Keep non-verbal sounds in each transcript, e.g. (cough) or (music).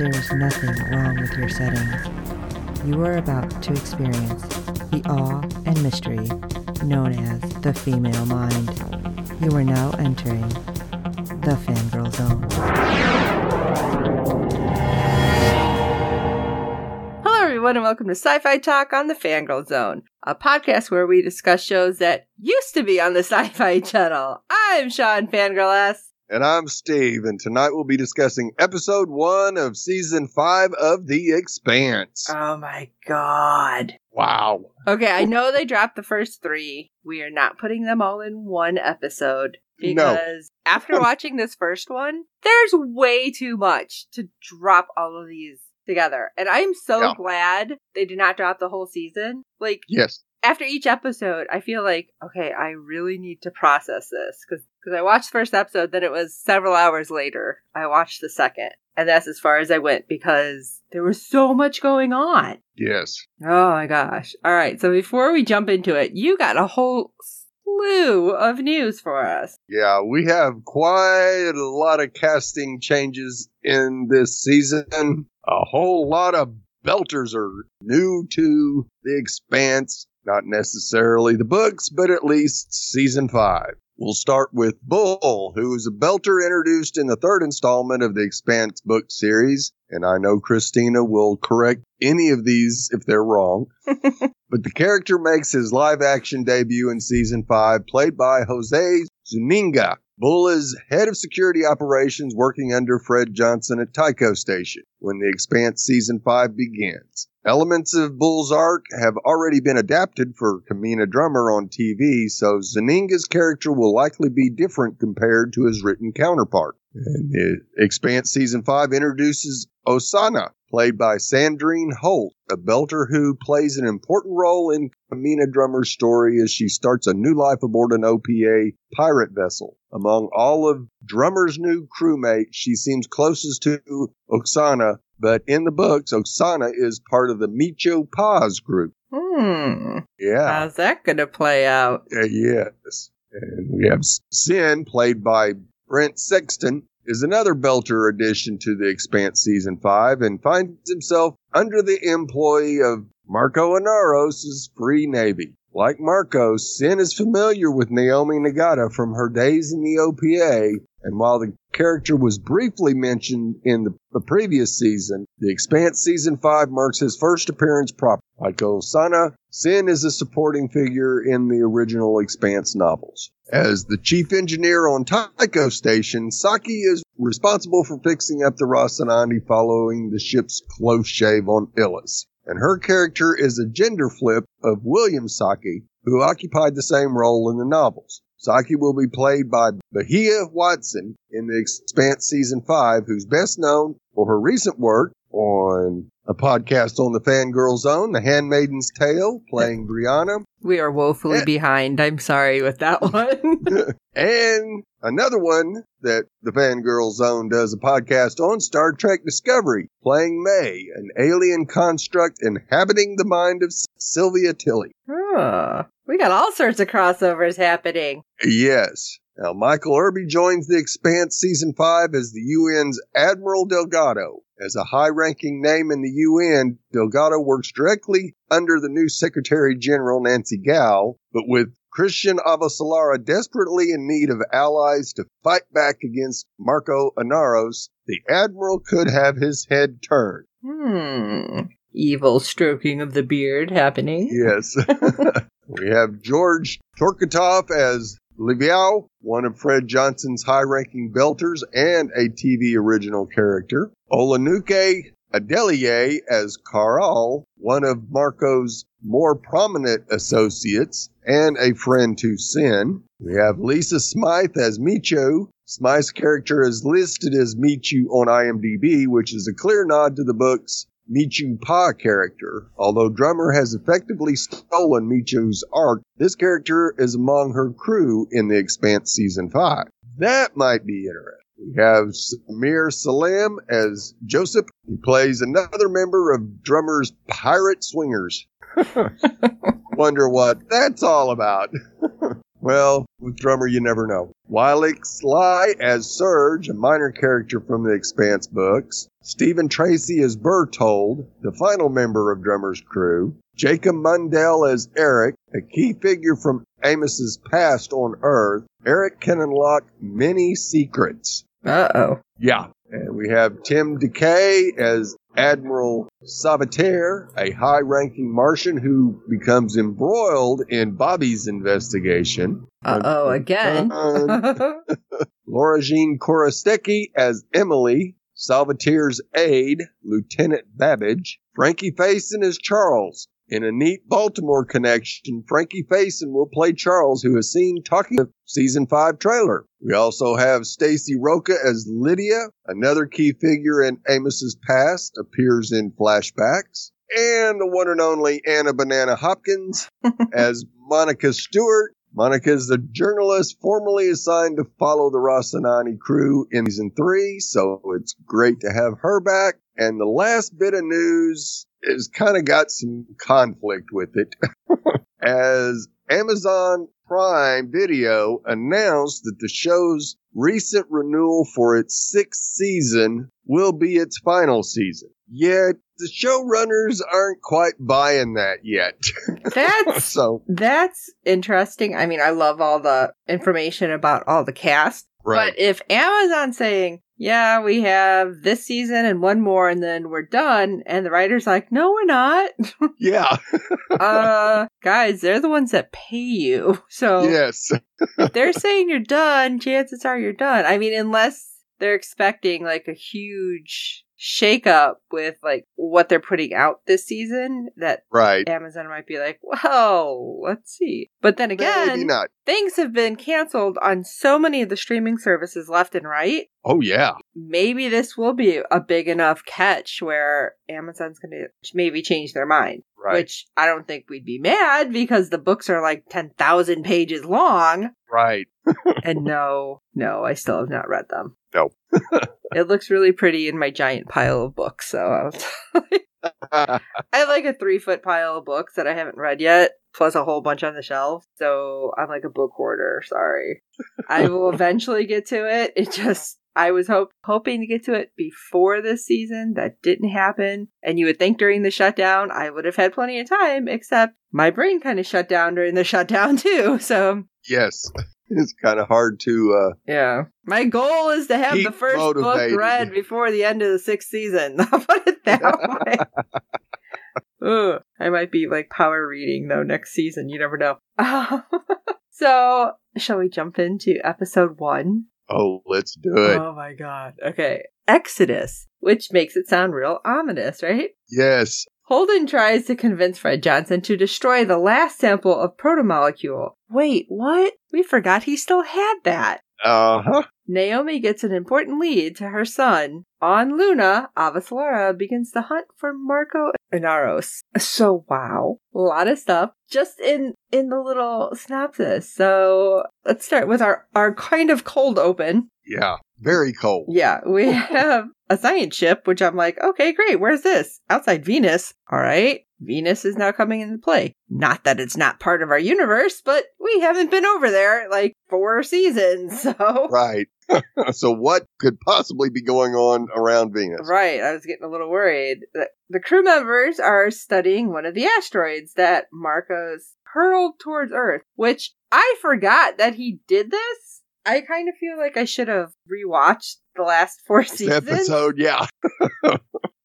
there is nothing wrong with your settings. You are about to experience the awe and mystery known as the female mind. You are now entering the fangirl zone. Hello, everyone, and welcome to Sci Fi Talk on the Fangirl Zone, a podcast where we discuss shows that used to be on the (laughs) Sci Fi Channel. I'm Sean Fangirl S. And I'm Steve, and tonight we'll be discussing episode one of season five of The Expanse. Oh my god. wow. Okay, I know they dropped the first three. We are not putting them all in one episode No. because after (laughs) watching this first one, there's way too much to drop all of these together. And I am so Yeah. glad they did not drop the whole season. Like, Yes. After each episode, I feel like, okay, I really need to process this because because I watched the first episode, then it was several hours later. I watched the second, and that's as far as I went because there was so much going on. Yes. Oh my gosh. All right, so before we jump into it, you got a whole slew of news for us. Yeah, we have quite a lot of casting changes in this season. A whole lot of belters are new to The Expanse. Not necessarily the books, but at least season five. We'll start with Bull, who is a belter introduced in the third installment of the Expanse book series. And I know Christina will correct any of these if they're wrong. (laughs) but the character makes his live action debut in season five, played by Jose Zuninga. Bull is head of security operations working under Fred Johnson at Tycho Station when The Expanse season 5 begins. Elements of Bull's arc have already been adapted for Camina Drummer on TV, so Zuninga's character will likely be different compared to his written counterpart. And The Expanse season 5 introduces Osana, played by Sandrine Holt, a belter who plays an important role in Camina Drummer's story as she starts a new life aboard an OPA pirate vessel. Among all of Drummer's new crewmates, she seems closest to Oksana, but in the books, Oksana is part of the Micho Paz group. Hmm. Yeah. How's that going to play out? Uh, yes. And we have Sin, played by Brent Sexton, is another Belter addition to the Expanse Season 5 and finds himself under the employ of Marco Inaros' Free Navy. Like Marco, Sin is familiar with Naomi Nagata from her days in the OPA, and while the character was briefly mentioned in the, the previous season, the Expanse Season 5 marks his first appearance proper. Like Osana, Sin is a supporting figure in the original Expanse novels. As the chief engineer on Tycho Station, Saki is responsible for fixing up the Rocinante following the ship's close shave on Ilus. And her character is a gender flip of William Saki, who occupied the same role in the novels. Saki will be played by Bahia Watson in the Expanse Season 5, who's best known for her recent work on a podcast on the Fangirl Zone, The Handmaiden's Tale, playing (laughs) Brianna, We are woefully Yeah. behind. I'm sorry with that one. (laughs) (laughs) and another one that the Fangirl Zone does a podcast on, Star Trek Discovery, playing May, an alien construct inhabiting the mind of Sylvia Tilly. Huh. We got all sorts of crossovers happening. Yes. Now, Michael Irby joins the Expanse Season 5 as the UN's Admiral Delgado. As a high ranking name in the UN, Delgado works directly under the new Secretary General Nancy Gao, but with Chrisjen Avasalara desperately in need of allies to fight back against Marco Inaros, the Admiral could have his head turned. Hmm. Evil stroking of the beard happening. Yes. (laughs) (laughs) we have George Torkatov as Liviao, one of Fred Johnson's high ranking belters and a TV original character. Olunike Adeliyi as Karal, one of Marco's more prominent associates and a friend to Sin. We have Lisa Smythe as Micho. Smythe's character is listed as Michu on IMDb, which is a clear nod to the books Michu Pa character. Although Drummer has effectively stolen Michu's arc, this character is among her crew in The Expanse Season 5. That might be interesting. We have Samir Salam as Joseph. He plays another member of Drummer's Pirate Swingers. (laughs) Wonder what that's all about. (laughs) well, with Drummer, you never know. Wylick Sly as Serge, a minor character from the Expanse books. Stephen Tracy as Bertold, the final member of Drummer's crew. Jacob Mundell as Eric, a key figure from Amos's past on Earth. Eric can unlock many secrets. Uh oh. Yeah. And we have Tim DeKay as Admiral Savitar, a high ranking Martian who becomes embroiled in Bobby's investigation. Uh oh, (laughs) again. Laura Jean Korostecki as Emily, Sauveterre's aide, Lieutenant Babbage. Frankie Faison as Charles. In a neat Baltimore connection, Frankie Faison will play Charles, who is seen talking the season five trailer. We also have Stacy Roca as Lydia, another key figure in Amos's past, appears in flashbacks. And the one and only Anna Banana Hopkins (laughs) as Monica Stewart. Monica is the journalist formerly assigned to follow the Rocinante crew in season three, so it's great to have her back. And the last bit of news is kind of got some conflict with it. (laughs) As Amazon Prime Video announced that the show's recent renewal for its sixth season will be its final season. Yet the showrunners aren't quite buying that yet. (laughs) That's so that's interesting. I mean, I love all the information about all the cast. Right. But if Amazon's saying, yeah, we have this season and one more and then we're done, and the writer's like, no, we're not. (laughs) yeah. uh, (laughs) guys, they're the ones that pay you. (laughs) So yes. if they're saying you're done, chances are you're done. I mean, unless they're expecting like a huge shakeup with like what they're putting out this season, that Right. Amazon might be like, well, let's see. But then Maybe again, not. things have been canceled on so many of the streaming services left and right. Oh yeah. Maybe this will be a big enough catch where Amazon's going to maybe change their mind. Right. Which I don't think we'd be mad because the books are like 10,000 pages long. right. (laughs) And no, no, I still have not read them. Nope. (laughs) it looks really pretty in my giant pile of books. So I'll (laughs) I have like a three foot pile of books that I haven't read yet, plus a whole bunch on the shelf. So I'm like a book hoarder. Sorry. I will (laughs) eventually get to it. It just, I was hope, hoping to get to it before this season. That didn't happen. And you would think during the shutdown, I would have had plenty of time, except my brain kind of shut down during the shutdown too. So yes. (laughs) It's kind of hard to uh yeah. My goal is to have the first motivated. book read (laughs) before the end of the sixth season. (laughs) I'll put it that way. Ugh, I might be like power reading though next season. You never know. so, shall we jump into episode one? Oh, let's do it. Oh my god. Okay. Exodus, which makes it sound real ominous, right? yes. Holden tries to convince Fred Johnson to destroy the last sample of protomolecule. Wait, what? We forgot he still had that. Uh-huh. Naomi gets an important lead to her son. On Luna, Avaslara begins the hunt for Marco Inaros. So wow, a lot of stuff just in in the little synopsis. So let's start with our our kind of cold open. Yeah. Very cold. Yeah, we have a science ship, which I'm like, okay, great. Where's this? Outside Venus. All right. Venus is now coming into play. Not that it's not part of our universe, but we haven't been over there like four seasons. (laughs) So, Right. (laughs) so what could possibly be going on around Venus? right, I was getting a little worried. The, the crew members are studying one of the asteroids that Marcos hurled towards Earth, which I forgot that he did this. I kind of feel like I should have rewatched the last (laughs) four seasons. episode, yeah. (laughs)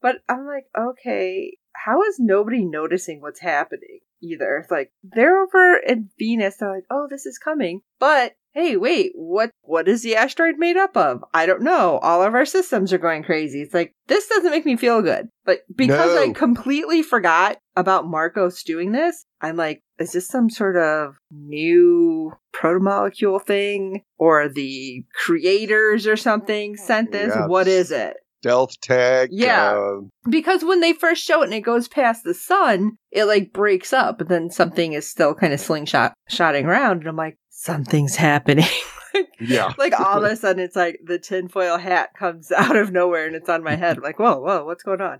But I'm like, okay, how is nobody noticing what's happening either? It's like they're over in Venus, they're like, oh, this is coming. But hey, wait, what what is the asteroid made up of? I don't know. All of our systems are going crazy. It's like this doesn't make me feel good. But because I completely forgot about Marcos doing this, I'm like, is this some sort of new protomolecule thing? Or the creators or something sent this? Yeah. What is it? stealth tech. Yeah. uh, because when they first show it and it goes past the sun, it like breaks up, but then something is still kind of slingshot shotting around, and I'm like, something's happening. (laughs) yeah. like all of a (laughs) sudden, it's like the tinfoil hat comes (laughs) out of nowhere and it's on my head. I'm like, whoa, whoa, what's going on?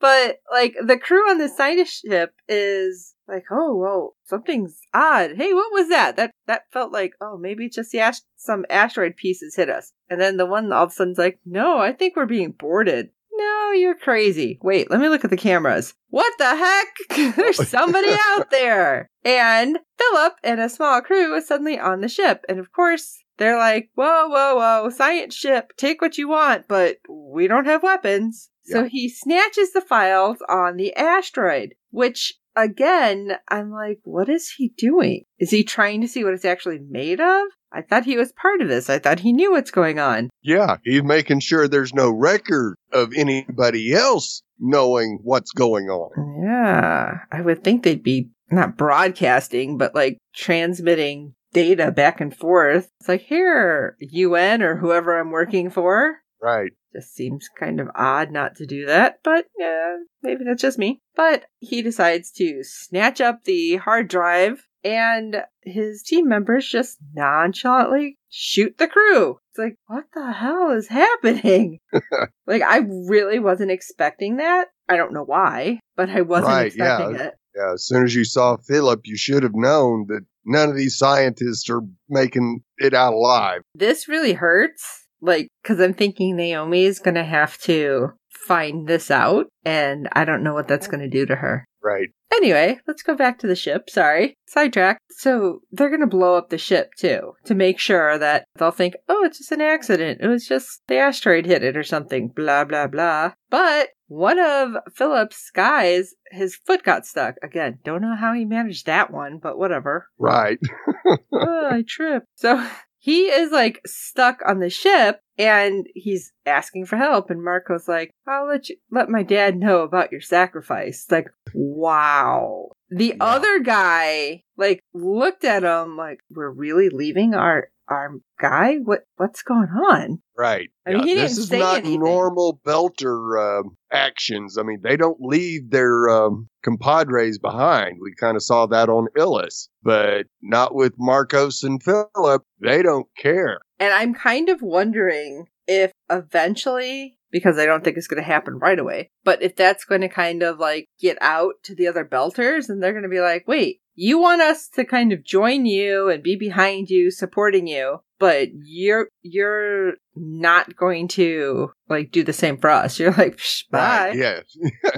but like the crew on the scientist ship is like, oh, whoa, something's odd. Hey, what was that? That that felt like, oh, maybe just the ast- some asteroid pieces hit us. And then the one all of a sudden's like, no, I think we're being boarded. No, you're crazy. Wait, let me look at the cameras. What the heck? (laughs) There's oh. somebody out (laughs) there. And Philip and a small crew is suddenly on the ship. And of course, they're like, whoa, whoa, whoa, science ship, take what you want, but we don't have weapons. So he snatches the files on the asteroid, which again, I'm like, what is he doing? Is he trying to see what it's actually made of? I thought he was part of this. I thought he knew what's going on. Yeah. He's making sure there's no record of anybody else knowing what's going on. Yeah, I would think they'd be not broadcasting, but like transmitting data back and forth. It's like, here, UN or whoever I'm working for. Right. Just seems kind of odd not to do that, but yeah, maybe that's just me. But he decides to snatch up the hard drive, and his team members just nonchalantly shoot the crew. It's like, what the hell is happening? (laughs) like, I really wasn't expecting that. I don't know why, but I wasn't Right, expecting yeah. it. Yeah. As soon as you saw Philip, you should have known that none of these scientists are making it out alive. This really hurts. Like, because I'm thinking Naomi is going to have to find this out, and I don't know what that's going to do to her. Right. Anyway, let's go back to the ship. Sorry. Sidetracked. So they're going to blow up the ship too to make sure that they'll think, oh, it's just an accident. It was just the asteroid hit it or something. Blah, blah, blah. But one of Philip's guys, his foot got stuck. Again, don't know how he managed that one, but whatever. Right. (laughs) oh, I tripped. So he is like stuck on the ship and he's asking for help. And Marco's like, I'll let you let my dad know about your sacrifice. Like, wow. The Yeah. other guy like looked at him like, We're really leaving our our guy? What what's going on? Right. I mean, he this is not anything. normal Belter um actions. I mean, they don't leave their um, compadres behind. We kind of saw that on Ilus, but not with Marcos and Philip. They don't care. And I'm kind of wondering if eventually, because I don't think it's going to happen right away, but if that's going to kind of like get out to the other belters and they're going to be like, wait, you want us to kind of join you and be behind you, supporting you, but you're, you're not going to like do the same for us. (laughs) You're like, Psh, bye. Right. Yeah.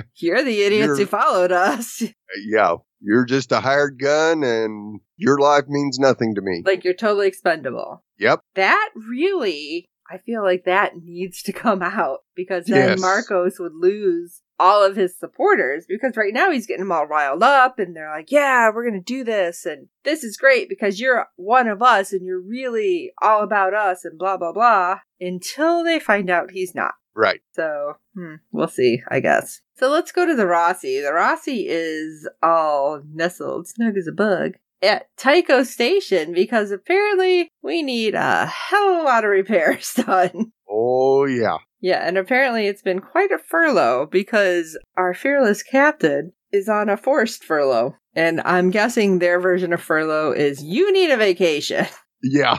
(laughs) You're the idiots You're- who followed us. (laughs) Yeah. You're just a hired gun and your life means nothing to me. like, you're totally expendable. Yep. that really I feel like that needs to (laughs) come out because then Yes. Marcos would lose all of his supporters because right now he's getting them all riled up and they're like, yeah, we're going to do this and this is great because you're one of us and you're really all about us and blah, blah, blah until they find out he's not. Right. So, hmm, we'll see, I guess. So let's go to the Roci. The Roci is all nestled, snug as a bug, at Tycho Station because apparently we need a hell of a lot of repairs (laughs) done. Oh, yeah. Yeah, and apparently it's been quite a furlough because our fearless captain is on a forced furlough. And I'm guessing their version of furlough is you need a vacation. (laughs) Yeah.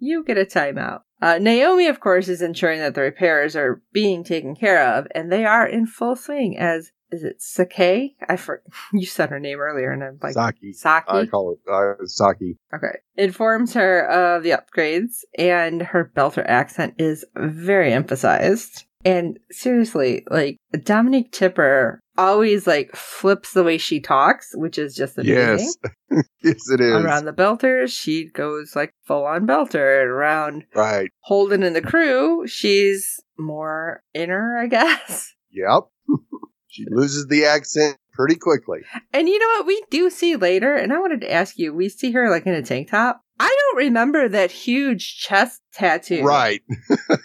You get a timeout. Uh, Naomi, of course, is ensuring that the repairs are being taken care of, and they are in full swing as is it Sake? I for (laughs) you said her name earlier, and I'm like Saki. Saki. I call it uh, Saki. Okay. Informs her of the upgrades, and her Belter accent is very emphasized. And seriously, like Dominique Tipper always like flips the way she talks, which is just amazing. Yes. (laughs) yes, it is. Around the Belters, she goes like full on Belter. And around Right. Holden and the crew, she's more inner, I guess. Yep. (laughs) she loses the accent pretty quickly. And you know what we do see later, and I wanted to ask you, we see her like in a tank top. I don't remember that huge chest tattoo. Right. (laughs)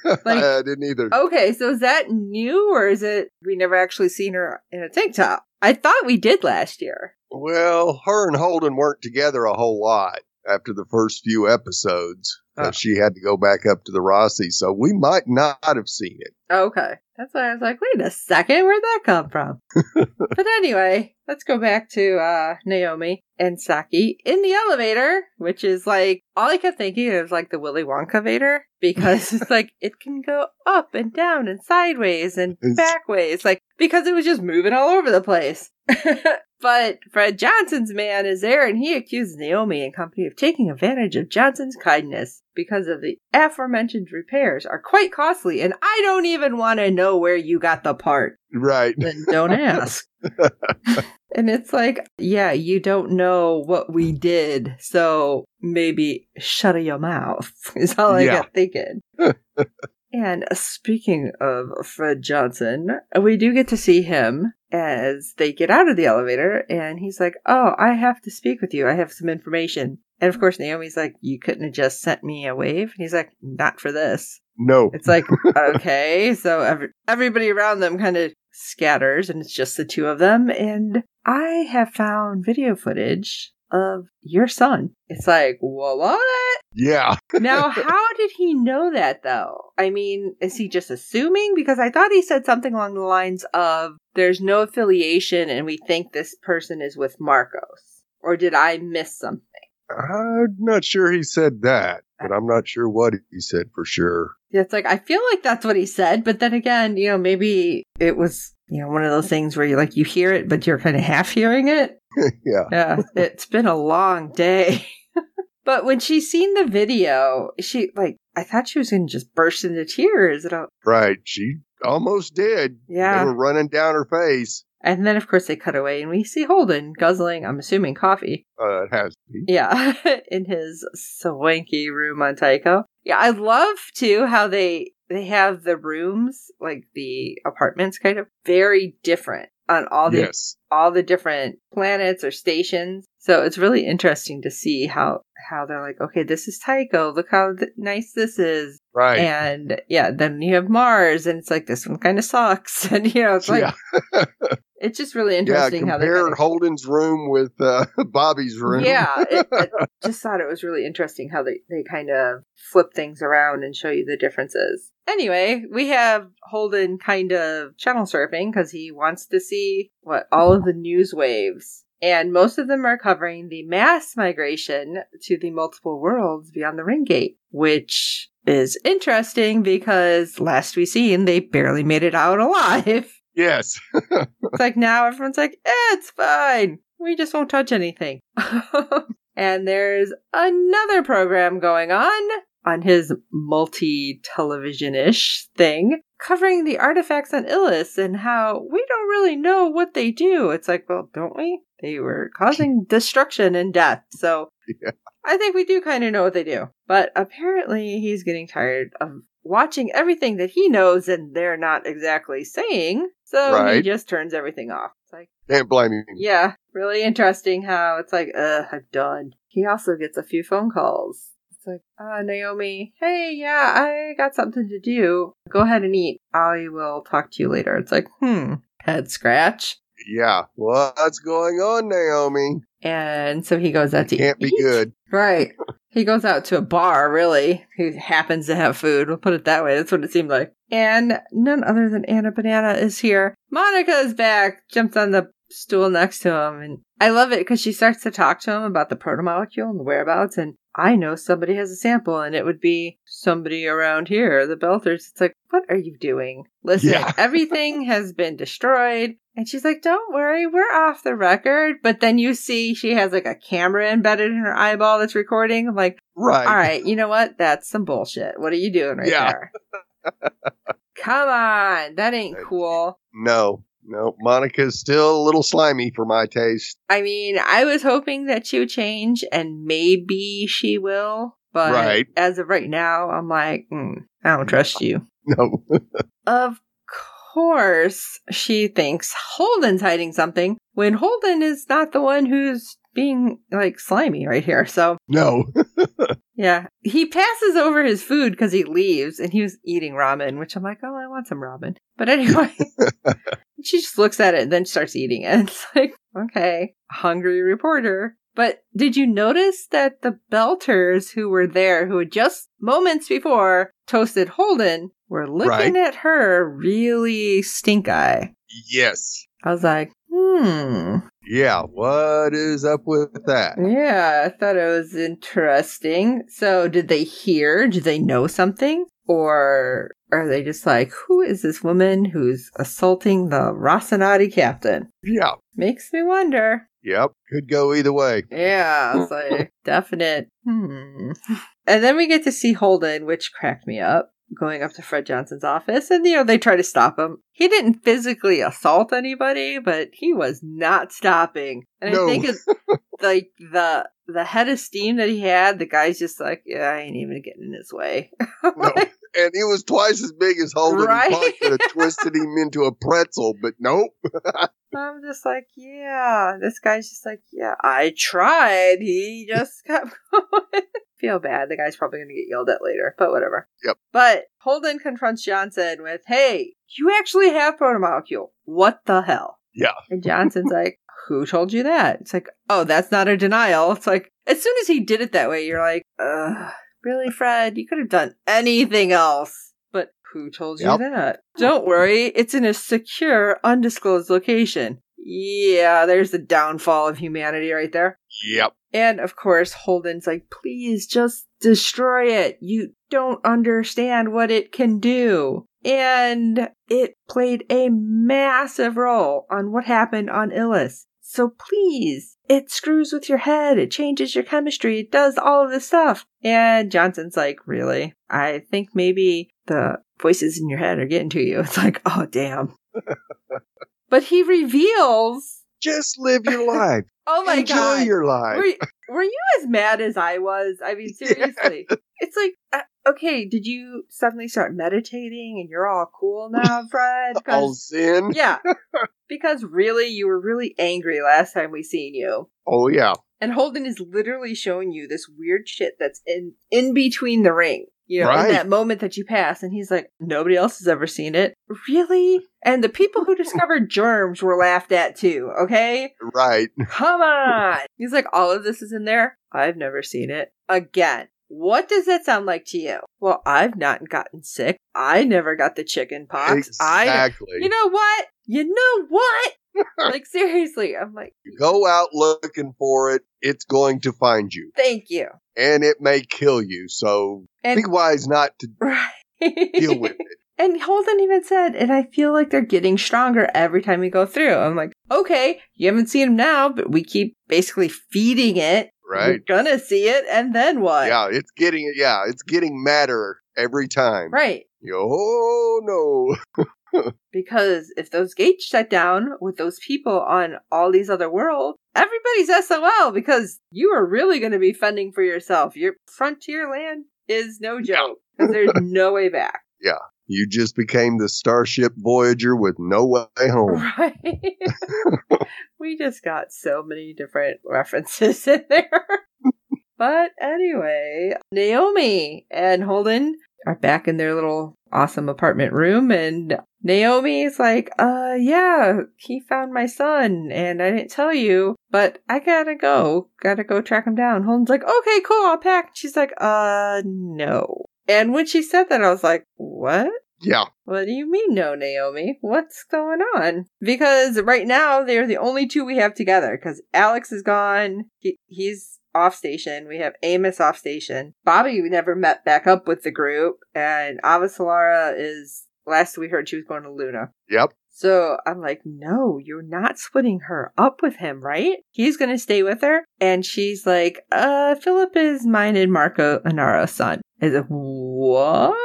Like- I didn't either. Okay, so is that new or is it we never actually seen her in a tank top? I thought we did last year. Well, her and Holden weren't together a whole lot after the first few episodes. because ah. she had to go back up to the Roci. So we might not have seen it. Okay. That's why I was like, wait a second, where'd that come from? (laughs) but anyway, let's go back to uh, Naomi and Saki in the elevator, which is like, all I kept thinking is like the Willy Wonkavator, because it's (laughs) like, it can go up and down and sideways and back ways, like, because it was just moving all over the place. (laughs) but Fred Johnson's man is there and he accuses Naomi and company of taking advantage of Johnson's kindness because of the aforementioned repairs are quite costly and I don't even want to know where you got the part. Right. Then don't ask. (laughs) and it's like, yeah, you don't know what we did, so maybe shut your mouth (laughs) is all I Yeah. got thinking. (laughs) and speaking of Fred Johnson, we do get to see him as they get out of the elevator, and he's like, "Oh, I have to speak with you. I have some information." And of course, Naomi's like, "You couldn't have just sent me a wave." And he's like, "Not for this." No. It's like, (laughs) okay, so every, everybody around them kind of scatters, and it's just the two of them. And I have found video footage of your son. It's like, what? Yeah. (laughs) Now, how did he know that, though? I mean, is he just assuming? Because I thought he said something along the lines of, there's no affiliation, and we think this person is with Marcos. Or did I miss something? I'm not sure he said that, but I'm not sure what he said for sure. Yeah, It's like I feel like that's what he said, but then again, you know, maybe it was you know one of those things where you like you hear it, but you're kind of half hearing it. (laughs) yeah. Yeah, it's been a long day. (laughs) but when she seen the video, she like I thought she was to just burst into tears. Right. She almost did. yeah, They were running down her face. and then of course they cut away, and we see Holden guzzling. I'm assuming coffee. Uh, it has to be. Yeah, (laughs) in his swanky room on Tycho. Yeah, I love too how they they have the rooms, like the apartments, kind of very different on all the Yes. all the different planets or stations. So it's really interesting to see how how they're like, okay, this is Tycho. Look how th- nice this is, Right. and yeah, then you have Mars, and it's like this one kind of sucks, (laughs) and you know, it's like yeah. (laughs) it's just really Yeah. interesting how they Compare kind of Holden's room with uh, (laughs) Bobby's room. Yeah, (laughs) it, I just thought it was really interesting how they, they kind of flip things around and show you the differences. Anyway, we have Holden kind of channel surfing because he wants to see what all of the news waves. And most of them are covering the mass migration to the multiple worlds beyond the ring gate, which is interesting because last we seen they barely made it out alive. (laughs) yes. (laughs) It's like now everyone's like, eh, it's fine. We just won't touch anything. (laughs) and there's another program going on on his multi television ish thing covering the artifacts on Ilus and how we don't really know what they do. It's like, well, don't we? They were causing (laughs) destruction and death. So Yeah. I think we do kind of know what they do. But apparently he's getting tired of watching everything that he knows and they're not exactly saying. So he just turns everything off. It's like, Can't blame him. yeah, really interesting how it's like, uh, I'm done. He also gets a few phone calls. It's like, uh, Naomi, hey, yeah, I got something to do. Go ahead and eat. I will talk to you later. It's like, hmm, head scratch. Yeah. What's going on, Naomi? And so he goes out to Can't be good. (laughs) Right. He goes out to a bar, really. He happens to have food. We'll put it that way. That's what it seemed like. And none other than Anna Banana is here. Monica is back, jumps on the stool next to him. And I love it because she starts to talk to him about the protomolecule and the whereabouts. And I know somebody has a sample, and it would be somebody around here, the Belters. It's like, what are you doing? Listen, Yeah. (laughs) everything has been destroyed. And she's like, don't worry, we're off the record. But then you see she has like a camera embedded in her eyeball that's recording. I'm like, Right. all right, you know what? That's some bullshit. What are you doing right Yeah. there? (laughs) Come on, that ain't cool. No. No. Monica's still a little slimy for my taste. I mean, I was hoping that she would change, and maybe she will. But Right. as of right now, I'm like, mm, I don't trust you. (laughs) No. Of course, she thinks Holden's hiding something when Holden is not the one who's being like slimy right here. So No. (laughs) Yeah, he passes over his food because he leaves, and he was eating ramen, which I'm like, oh, I want some ramen. But anyway, (laughs) she just looks at it and then starts eating it. (laughs) It's like, okay, hungry reporter. But did you notice that the Belters who were there, who had just moments before toasted Holden, were looking Right. at her really stink eye? Yes. I was like, hmm. Yeah. What is up with that? Yeah, I thought it was interesting. So, did they hear? Did they know something? Or are they just like, who is this woman who's assaulting the Rocinante captain? Yeah. Makes me wonder. Yep. Could go either way. Yeah, it's (laughs) like definite. Hmm. And then we get to see Holden, which cracked me up, going up to Fred Johnson's office, and you know they try to stop him. He didn't physically assault anybody, but he was not stopping. And No. I think it's (laughs) like the the head of steam that he had. The guy's just like, yeah, I ain't even getting in his way. (laughs) No. And he was twice as big as Holden. Right? He probably could have twisted him into a pretzel, but nope. (laughs) I'm just like, yeah. This guy's just like, yeah, I tried. He just (laughs) kept going. Feel bad. The guy's probably going to get yelled at later, but whatever. Yep. But Holden confronts Johnson with, hey, you actually have protomolecule. What the hell? Yeah. And Johnson's like, who told you that? It's like, oh, that's not a denial. It's like, as soon as he did it that way, you're like, ugh, really, Fred? You could have done anything else. But who told you Yep. that? Don't worry, it's in a secure, undisclosed location. Yeah, there's the downfall of humanity right there. Yep. And of course, Holden's like, please just destroy it. You don't understand what it can do. And it played a massive role on what happened on Ilus. So please, it screws with your head, it changes your chemistry, it does all of this stuff. And Johnson's like, really? I think maybe the voices in your head are getting to you. (laughs) It's like, oh, damn. (laughs) but he reveals, Just live your life. (laughs) oh my Enjoy god. your life. Were, were you as mad as I was? I mean, seriously. It's like, uh, okay, did you suddenly start meditating and you're all cool now, (laughs) Fred? All sin. (laughs) yeah. (laughs) Because really, you were really angry last time we seen you. Oh yeah. And Holden is literally showing you this weird shit that's in in between the ring. You know, Right. in that moment that you pass, and he's like, nobody else has ever seen it. Really? And the people who discovered germs were laughed at too, okay? Right. Come on. He's like, all of this is in there. I've never seen it. Again, what does that sound like to you? Well, I've not gotten sick. I never got the chicken pox. I, Exactly. you know what? You know what? (laughs) like, seriously, I'm like, go out looking for it, it's going to find you. thank you. And it may kill you. So And, be wise not to (laughs) right. deal with it. And Holden even said, and I feel like they're getting stronger every time we go through. I'm like, okay, you haven't seen them now, but we keep basically feeding it. Right. We're gonna see it, and then what? Yeah, it's getting yeah, it's getting madder every time. Right. Oh no. (laughs) Because if those gates shut down with those people on all these other worlds, everybody's SOL because you are really going to be fending for yourself. Your frontier land is no joke because (laughs) there's no way back. You just became the Starship Voyager with no way home. (laughs) Right? (laughs) we just got so many different references (laughs) in there. but anyway, Naomi and Holden are back in their little awesome apartment room and Naomi's like, uh, yeah, he found my son and I didn't tell you, but I gotta go. Gotta go track him down. Holden's like, okay, cool, I'll pack. She's like, uh, no. And when she said that, I was like, what? Yeah. What do you mean, no, Naomi? What's going on? Because right now they're the only two we have together. Because Alex is gone. He, he's off station. We have Amos off station. Bobby we never met back up with the group, and Avasalara is. Last we heard, she was going to Luna. Yep. So I'm like, no, you're not splitting her up with him, right? He's gonna stay with her. And she's like, uh, Philip is mine and Marco Anaro's son. Is it what?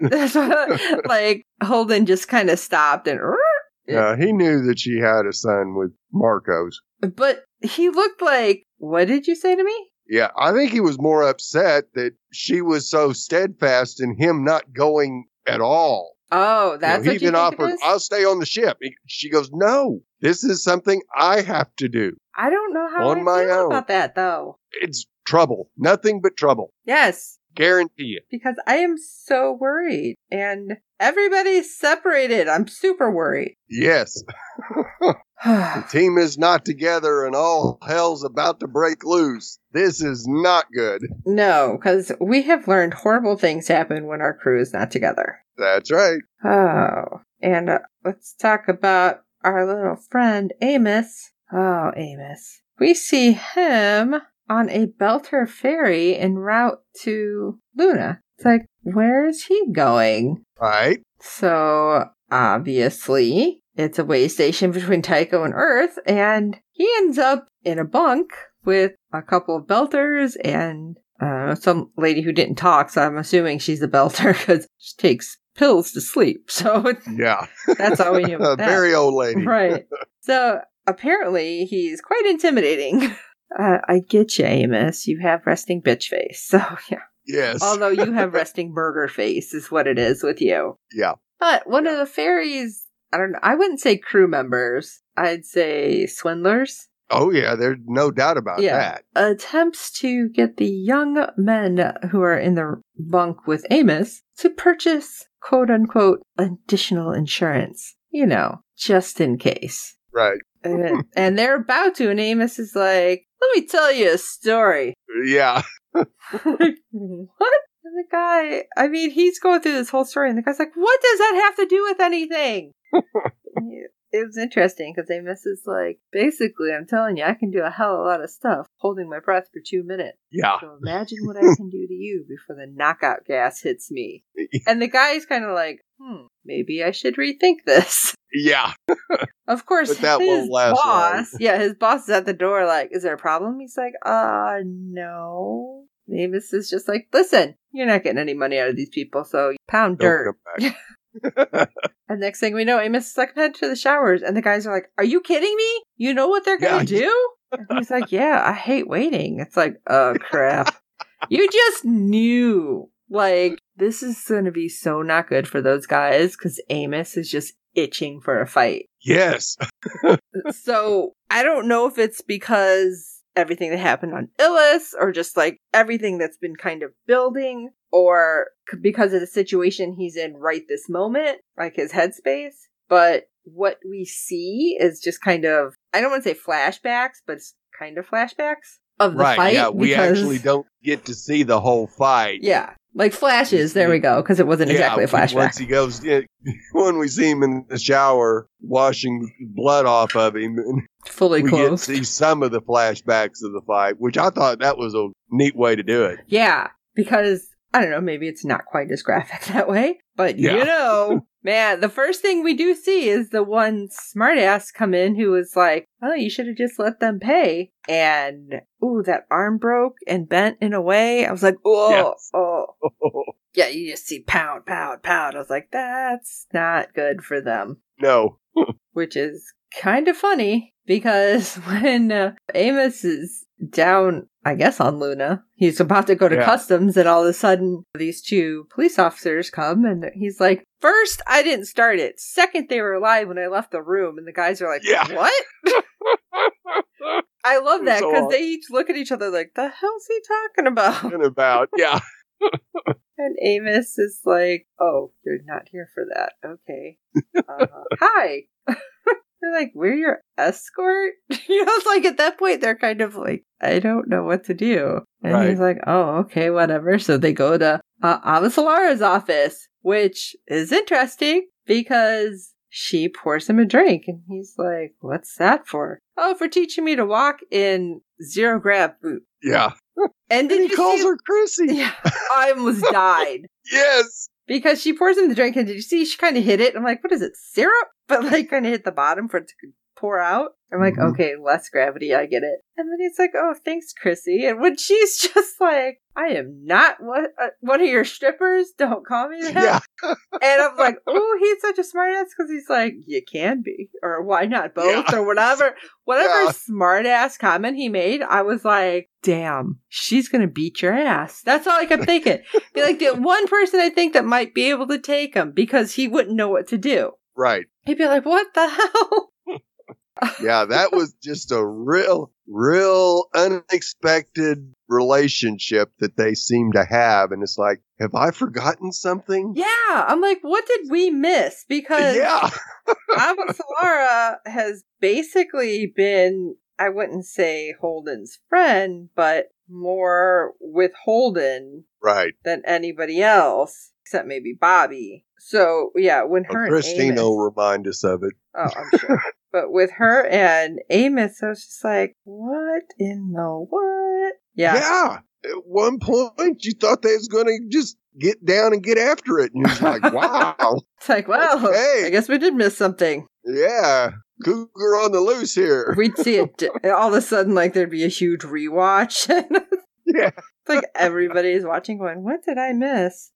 (laughs) like Holden just kind of stopped and (laughs) Yeah, he knew that she had a son with Marcos. but he looked like what did you say to me? Yeah, I think he was more upset that she was so steadfast in him not going at all. Oh, You know, that's he even offered? I'll stay on the ship. He- She goes, No, this is something I have to do. I don't know how on I my feel own. about that though. It's trouble. Nothing but trouble. Yes, Guarantee it. because I am so worried, and everybody's separated. I'm super worried. Yes. (sighs) The team is not together and all hell's about to break loose. This is not good. no, because we have learned horrible things happen when our crew is not together. That's right. Oh, and uh, let's talk about our little friend Amos. Oh, Amos. We see him on a Belter ferry en route to Luna. It's like, where is he going? Right. So, obviously, it's a way station between Tycho and Earth, and he ends up in a bunk with a couple of Belters and uh, some lady who didn't talk, so I'm assuming she's a Belter (laughs) because she takes pills to sleep. (laughs) So, Yeah. that's all we knew (laughs) about very old lady. Right. So apparently he's quite intimidating. Uh, I get you, Amos. You have resting bitch face. (laughs) So yeah. Yes. Although you have (laughs) resting murder face is what it is with you. yeah. But one of the fairies, I don't know, I wouldn't say crew members. I'd say swindlers. Oh yeah. There's no doubt about Yeah. that. Attempts to get the young men who are in the bunk with Amos to purchase quote unquote additional insurance. You know, just in case. Right. and, (laughs) and they're about to, and Amos is like, "Let me tell you a story." (laughs) Yeah. What? And the guy, I mean, he's going through this whole story, and the guy's like, "What does that have to do with anything?" (laughs) it was interesting because Amos is like, basically, I'm telling you, I can do a hell of a lot of stuff holding my breath for two minutes. Yeah. So imagine what I can do to you before the knockout gas hits me. (laughs) And the guy's kind of like, hmm, maybe I should rethink this. (laughs) Yeah. Of course, But that his boss, long. yeah, his boss is at the door. Like, is there a problem? He's like, uh, no. Amos is just like, listen, you're not getting any money out of these people, so pound Don't dirt. (laughs) (laughs) And next thing we know, Amos is like, head to the showers, and the guys are like, "Are you kidding me? You know what they're gonna Yeah. do?" And he's like, "Yeah, I hate waiting." It's like, oh crap, you just knew. Like, this is gonna be so not good for those guys because Amos is just itching for a fight. yes. (laughs) so I don't know if it's because everything that happened on Ilus or just like everything that's been kind of building or because of the situation he's in right this moment, like his headspace. But what we see is just kind of, I don't want to say flashbacks, but it's kind of flashbacks of the right. fight. yeah. We because- actually don't get to see the whole fight. Yeah. Like flashes, there we go, because it wasn't exactly a flashback. Once he goes, yeah, (laughs) when we see him in the shower washing blood off of him, and Fully we get to see some of the flashbacks of the fight, which I thought that was a neat way to do it. Yeah, because I don't know, maybe it's not quite as graphic (laughs) that way, but Yeah. you know, man, the first thing we do see is the one smartass come in who was like, "Oh, you should have just let them pay," and ooh, that arm broke and bent in a way. I was like, "Oh, Yes. oh, (laughs) yeah." You just see pound, pound, pound. I was like, "That's not good for them." no. (laughs) which is kind of funny because (laughs) when uh, Amos is down, I guess on Luna, he's about to go to Yeah. customs, and all of a sudden these two police officers come, and he's like, First, I didn't start it. Second, they were alive when I left the room, and the guys are like, Yeah. What? (laughs) I love that because odd. they each look at each other like, The hell's he talking about? Talking about, yeah. (laughs) (laughs) And Amos is like, "Oh, you're not here for that. Okay. Uh, hi." They're like, "We're your escort." (laughs) you know, it's like at that point they're kind of like, "I don't know what to do." And Right. he's like, "Oh, okay, whatever." So they go to uh, Avasalara's office, which is interesting because she pours him a drink, and he's like, "What's that for?" Oh, for teaching me to walk in zero grav boot. Yeah. (laughs) And And he calls see? her Chrissy. (laughs) Yeah, I almost died Yes. Because she pours him the drink, and did you see she kind of hit it? I'm like, what is it, syrup? (laughs) But like, kind of hit the bottom for it to pour out. I'm like, Mhm. okay, less gravity, I get it. And then he's like, oh, thanks, Chrissy. And when she's (laughs) just like, I am not what uh, one of your strippers. Don't call me that. Yeah. And I'm like, (laughs) oh, he's such a smartass because he's like, you can be, or why not both, Yeah. or whatever, whatever Yeah. smartass comment he made. I was like, damn, she's gonna beat your ass. That's all I kept thinking. be like the one person I think that might be able to take him because he wouldn't know what to do. Right. He'd be like, what the (laughs) hell? Yeah, that was just a real, real unexpected relationship that they seem to have. And it's like, have I forgotten something? Yeah, I'm like, what did we miss? Because Yeah. Avasalara has basically been, I wouldn't say Holden's friend, but more with Holden Right. than anybody else, except maybe Bobby. So yeah, when her and Chrisjen will remind us of it. oh, I'm sure. (laughs) but with her and Amos, I was just like, what in the what? Yeah, Yeah. At one point, you thought they was going to just get down and get after it. And you're like, (laughs) wow. it's like, well, Okay. I guess we did miss something. Yeah. Cougar on the loose here. (laughs) We'd see it all of a sudden, like there'd be a huge rewatch. Yeah. It's like everybody's watching going, what did I miss?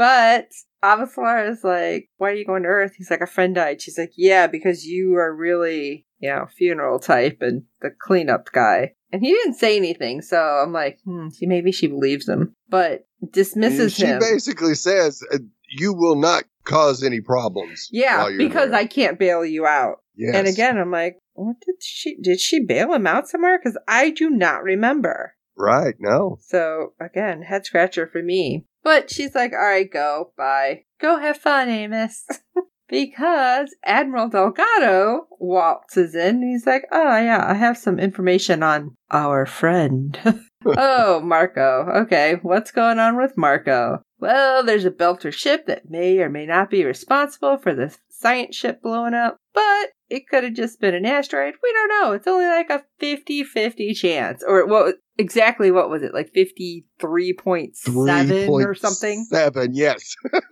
But Avasarala is like, why are you going to Earth? He's like, a friend died. She's like, yeah, because you are really, you know, funeral type and the cleanup guy. And he didn't say anything, so I'm like, hmm, see, maybe she believes him, but dismisses she him. She basically says, uh, you will not cause any problems. yeah, because there." I can't bail you out. Yes. And again, I'm like, what did she, did she bail him out somewhere? Because I do not remember. Right. No. So again, head scratcher for me. But she's like, all right, go, bye. Go have fun, Amos. (laughs) because Admiral Delgado waltzes in and he's like, oh, yeah, I have some information on our friend. (laughs) (laughs) oh, Marco. Okay, what's going on with Marco? Well, there's a Belter ship that may or may not be responsible for the science ship blowing up, but it could have just been an asteroid. We don't know. It's only like a 50 50 chance. Or what exactly what was it? Like 53.7 or something? Seven. Yes. (laughs)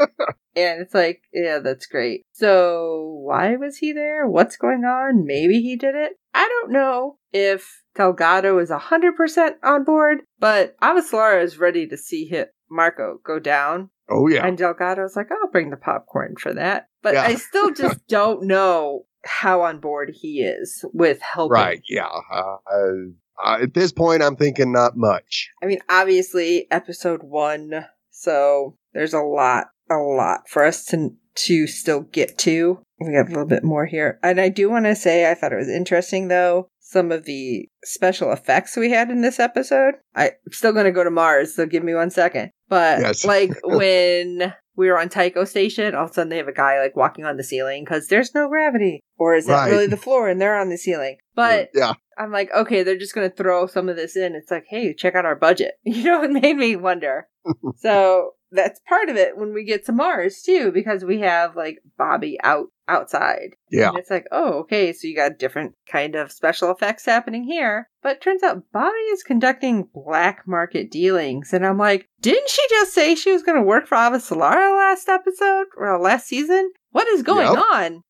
And it's like, yeah, that's great. So, why was he there? What's going on? Maybe he did it. I don't know if Delgado is 100% on board, but Avasarala is ready to see hit Marco go down. Oh yeah. And Delgado's like, I'll bring the popcorn for that. But Yeah. I still just (laughs) don't know how on board he is with helping. Right. Yeah. Uh, uh, at this point, I'm thinking not much. I mean, obviously, episode one, so there's a lot, a lot for us to to still get to. We have a little bit more here, and I do want to say I thought it was interesting though some of the special effects we had in this episode. I'm still going to go to Mars, so give me one second. But Yes. like (laughs) when we were on Tycho Station, all of a sudden they have a guy like walking on the ceiling because there's no gravity, or is Right. it really the floor and they're on the ceiling? But yeah. I'm like, okay, they're just going to throw some of this in. It's like, hey, check out our budget. (laughs) You know, it made me wonder. (laughs) so that's part of it when we get to Mars too, because we have like Bobbie out outside. Yeah. And it's like, oh, okay, so you got different kind of special effects happening here. But turns out Bobbie is conducting black market dealings. And I'm like, didn't she just say she was going to work for Avasarala last episode or last season? What is going Yep. on?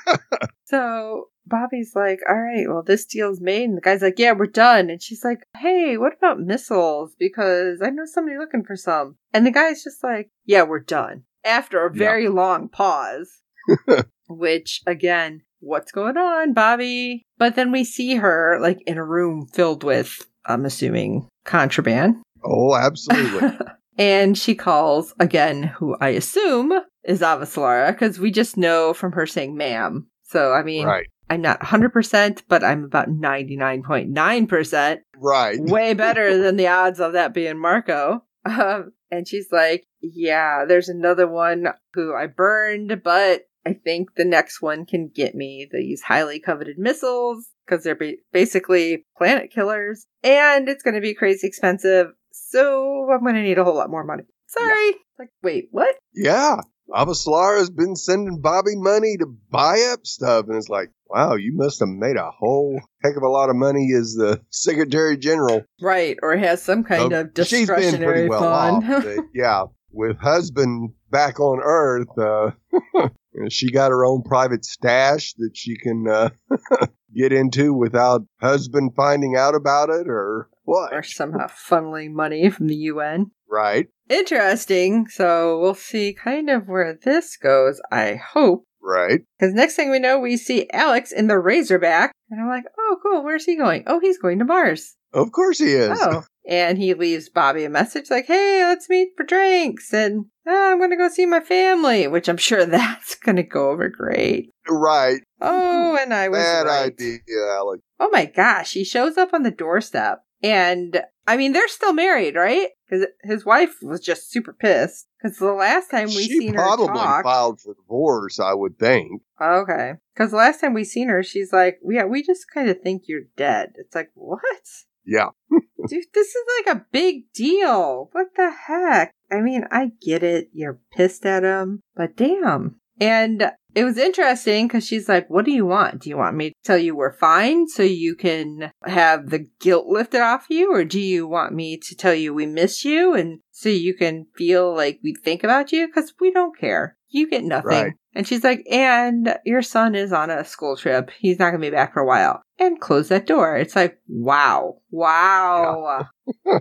(laughs) so Bobbie's like, all right, well, this deal's made. And the guy's like, yeah, we're done. And she's like, hey, what about missiles? Because I know somebody looking for some. And the guy's just like, yeah, we're done. After a Yeah. very long pause, (laughs) which again, what's going on, Bobbie? But then we see her like in a room filled with, I'm assuming, contraband. Oh, absolutely. (laughs) and she calls again, who I assume is Avasarala, because we just know from her saying ma'am. So, I mean, right. I'm not 100%, but I'm about 99.9%. Right. Way (laughs) better than the odds of that being Marco. Um, and she's like, Yeah, there's another one who I burned, but I think the next one can get me these highly coveted missiles because they're ba- basically planet killers, and it's going to be crazy expensive. So I'm going to need a whole lot more money. Sorry. Like, wait, what? Yeah. Avasarala has been sending Bobbie money to buy up stuff. And it's like, wow, you must have made a whole heck of a lot of money as the (laughs) Secretary General. Right, or has some kind So of she's been pretty discretionary well fund. off. (laughs) yeah. With husband back on Earth, uh, (laughs) she got her own private stash that she can uh, get into without husband finding out about it or what. or somehow funneling money from the UN. Right. Interesting. So we'll see kind of where this goes, I hope. Right. Because next thing we know, we see Alex in the Razorback. And I'm like, oh, cool. Where's he going? Oh, he's going to Mars. Of course he is. Oh, and he leaves Bobbie a message like, "Hey, let's meet for drinks," and oh, I'm going to go see my family, which I'm sure (laughs) that's going to go over great. Right. Oh, and I was Bad right. idea, Alex. Oh my gosh, he shows up on the doorstep. And I mean, they're still married, right? Because his wife was just super pissed. Because the last time we she seen her probably talk, filed for divorce, I would think. okay. Because the last time we seen her, she's like, "Yeah, we just kind of think you're dead." It's like, what? Yeah. (laughs) Dude, this is like a big deal. What the heck? I mean, I get it. You're pissed at him, but damn. And it was interesting because she's like, What do you want? Do you want me to tell you we're fine so you can have the guilt lifted off you? Or do you want me to tell you we miss you and so you can feel like we think about you? Because we don't care. You get nothing. Right. And she's like, And your son is on a school trip. He's not going to be back for a while. And close that door. It's like, Wow. Wow. (laughs)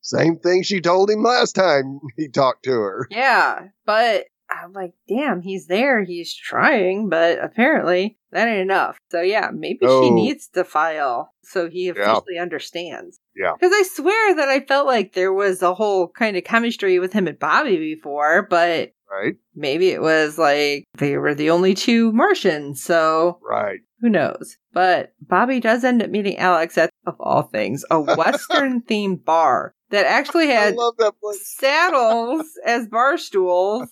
Same thing she told him last time he talked to her. Yeah, but I'm like, damn, he's there, he's trying, but apparently that ain't enough. So yeah, maybe she Oh. needs to file so he officially understands. Yeah. Because I swear that I felt like there was a whole kind of chemistry with him and Bobbie before, but Right? maybe it was like they were the only two Martians, so Right. who knows? But Bobbie does end up meeting Alex at, of all things, a (laughs) Western themed bar that actually had that saddles (laughs) as bar stools.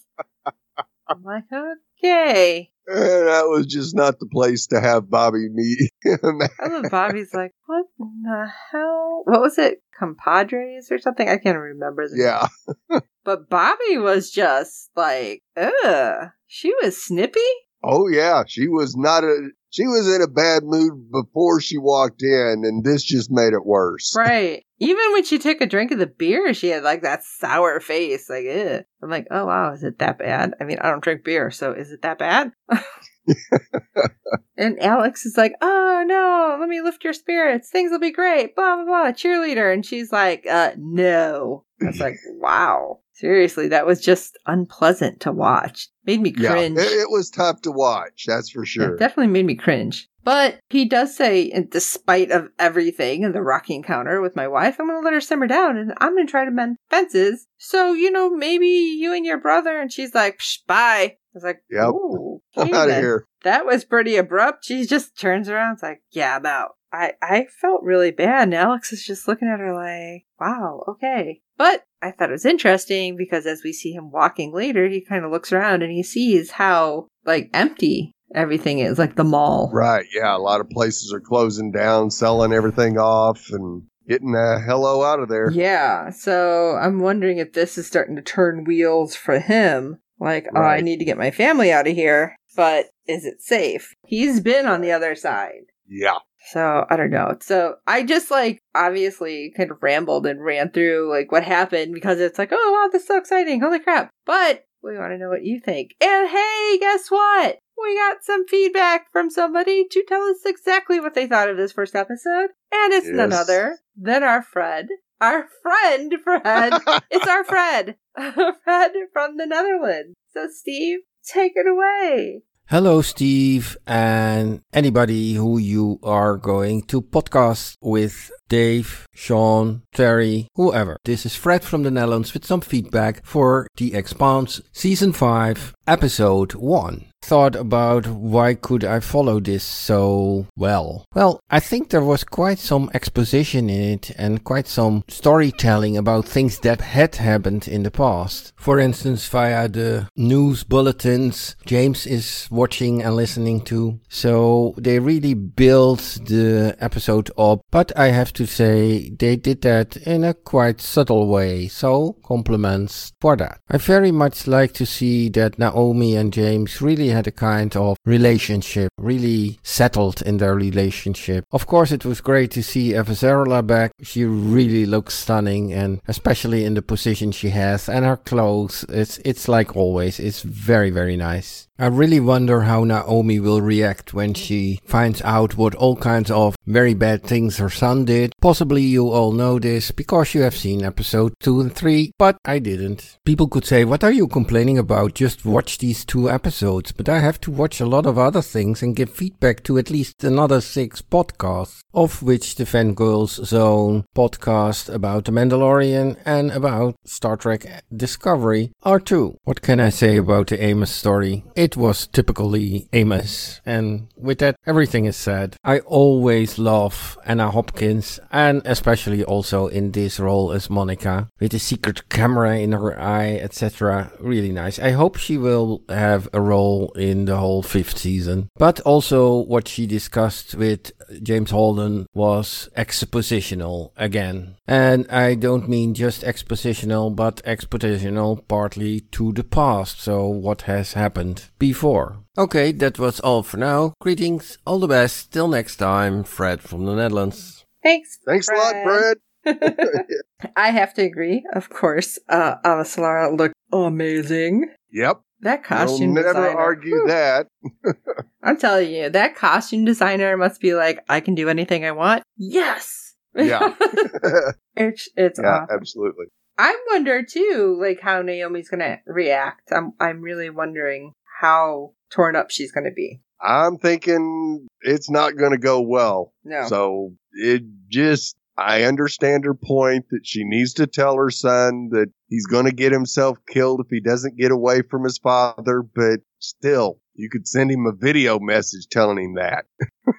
I'm like, okay. And that was just not the place to have Bobbie meet him. (laughs) Love Bobbie's like, what in the hell? What was it? Compadres or something? I can't remember. The yeah. But Bobbie was just like, ugh. She was snippy? Oh yeah. She was not a she was in a bad mood before she walked in, and this just made it worse. Right. Even when she took a drink of the beer, she had like that sour face. Like, ugh. I'm like, oh wow, is it that bad? I mean, I don't drink beer, so is it that bad? (laughs) and Alex is like, oh no, let me lift your spirits. Things will be great. Blah, blah, blah. Cheerleader. And she's like, uh, no. I was like, wow. Seriously, that was just unpleasant to watch. Made me cringe. it, it was tough to watch. That's for sure. It definitely made me cringe. But he does say, in despite of everything and the rocky encounter with my wife, I'm going to let her simmer down and I'm going to try to mend fences. So, you know, maybe you and your brother. And she's like, Psh, bye. I was like, Yep. ooh, (laughs) I'm out of here. That was pretty abrupt. She just turns around. It's like, yeah, I'm out. I, I felt really bad. And Alex is just looking at her like, wow, okay. But I thought it was interesting because as we see him walking later, he kind of looks around and he sees how, like, empty everything is, like the mall. Right. Yeah. A lot of places are closing down, selling everything off, and getting the hello out of there. Yeah. So I'm wondering if this is starting to turn wheels for him. Like, oh, I need to get my family out of here. But is it safe? He's been on the other side. Yeah. So I don't know. So I just like obviously kind of rambled and ran through like what happened because it's like, oh wow, this is so exciting. Holy crap. But we want to know what you think. And hey, guess what? We got some feedback from somebody to tell us exactly what they thought of this first episode. And it's none other than our Fred. Our friend (laughs) Fred. it's our (laughs) Fred. (laughs) Fred from the Netherlands. So Steve, take it away. Hello, Steve, and anybody who you are going to podcast with Dave, Sean, Terry, whoever. This is Fred from the Netherlands with some feedback for The Expanse Season 5, Episode 1. Thought about why could I follow this so well? Well, I think there was quite some exposition in it and quite some storytelling about things that had happened in the past. For instance, via the news bulletins James is watching and listening to. So they really built the episode up, but I have to say they did that in a quite subtle way. So compliments for that. I very much like to see that Naomi and James really had a kind of relationship, really settled in their relationship. Of course, it was great to see Avasarala back. She really looks stunning, and especially in the position she has and her clothes. It's it's like always. It's very very nice. I really wonder how Naomi will react when she finds out what all kinds of very bad things her son did. Possibly you all know this because you have seen episode 2 and 3, but I didn't. People could say, What are you complaining about? Just watch these two episodes. But I have to watch a lot of other things and give feedback to at least another six podcasts, of which the Fangirls Zone podcast about The Mandalorian and about Star Trek Discovery are two. What can I say about the Amos story? It was typically Amos, and with that, everything is said. I always love Anna Hopkins, and especially also in this role as Monica, with a secret camera in her eye, etc. Really nice. I hope she will have a role in the whole fifth season. But also, what she discussed with James Holden was expositional again. And I don't mean just expositional, but expositional partly to the past, so what has happened before. Okay, that was all for now. Greetings, all the best. Till next time, Fred from the Netherlands. Thanks. Thanks a lot, Fred. (laughs) I have to agree, of course. Uh, Avasarala looked amazing. Yep. That I'll costume never designer. argue whew. that. (laughs) I'm telling you, that costume designer must be like, I can do anything I want. Yes. Yeah. (laughs) it's it's yeah, awesome. absolutely. I wonder too, like how Naomi's gonna react. I'm I'm really wondering how torn up she's gonna be. I'm thinking it's not going to go well. No. So it just, I understand her point that she needs to tell her son that he's going to get himself killed if he doesn't get away from his father, but still, you could send him a video message telling him that.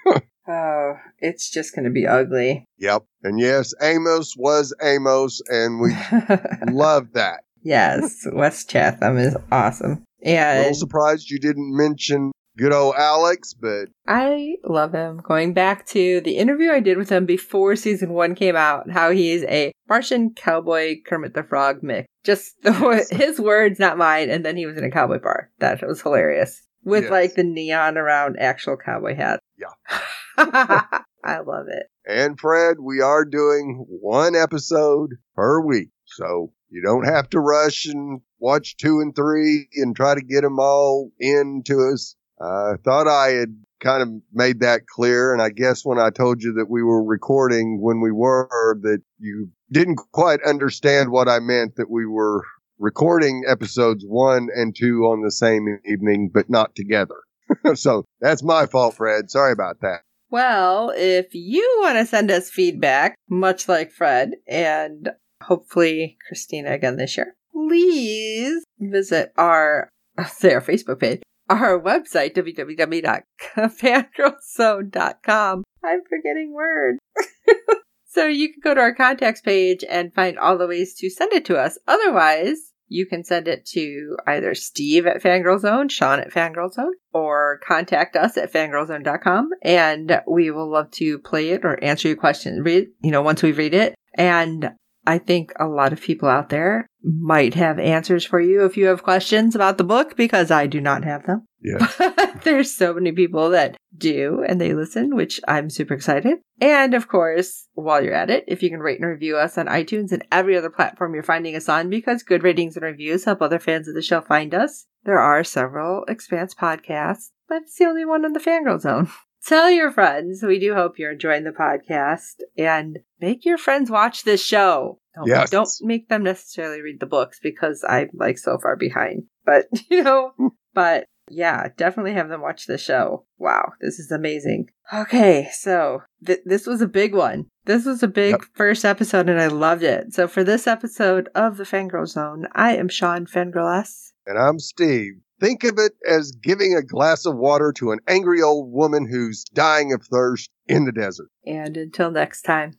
(laughs) oh, it's just gonna be ugly. Yep. And yes, Amos was Amos, and we (laughs) love that. yes, Wes Chatham is awesome. A little And surprised you didn't mention good old Alex, but I love him. Going back to the interview I did with him before season one came out, how he's a Martian cowboy Kermit the Frog mix. Just (laughs) the, his words, not mine. And then he was in a cowboy bar. That was hilarious. With Yes. like the neon around actual cowboy hat. Yeah. (laughs) I love it. And Fred, we are doing one episode per week. So you don't have to rush and watch two and three and try to get them all into us. I thought I had kind of made that clear. And I guess when I told you that we were recording when we were, that you didn't quite understand what I meant that we were recording episodes one and two on the same evening, but not together. (laughs) so that's my fault, Fred. Sorry about that. Well, if you want to send us feedback, much like Fred and hopefully Christina again this year, please visit our, their Facebook page, our website, www.fangirlzone.com. I'm forgetting words. (laughs) so you can go to our contacts page and find all the ways to send it to us. Otherwise, you can send it to either Steve at Fangirl Zone, Sean at Fangirl Zone, or contact us at fangirlzone.com and we will love to play it or answer your question. Read, you know, once we read it. And I think a lot of people out there might have answers for you if you have questions about the book because I do not have them. Yeah. (laughs) But there's so many people that do and they listen, which I'm super excited. And of course, while you're at it, if you can rate and review us on iTunes and every other platform you're finding us on, because good ratings and reviews help other fans of the show find us. There are several Expanse podcasts, but it's the only one in the Fangirl Zone. (laughs) Tell your friends. We do hope you're enjoying the podcast and make your friends watch this show. Don't, Yes. don't make them necessarily read the books because I'm like so far behind. But, (laughs) you know, but yeah, definitely have them watch the show. Wow, this is amazing. Okay, so th- this was a big one. This was a big Yep. first episode and I loved it. So for this episode of the Fangirl Zone, I am Sean Fangirl S. And I'm Steve. Think of it as giving a glass of water to an angry old woman who's dying of thirst in the desert. And until next time.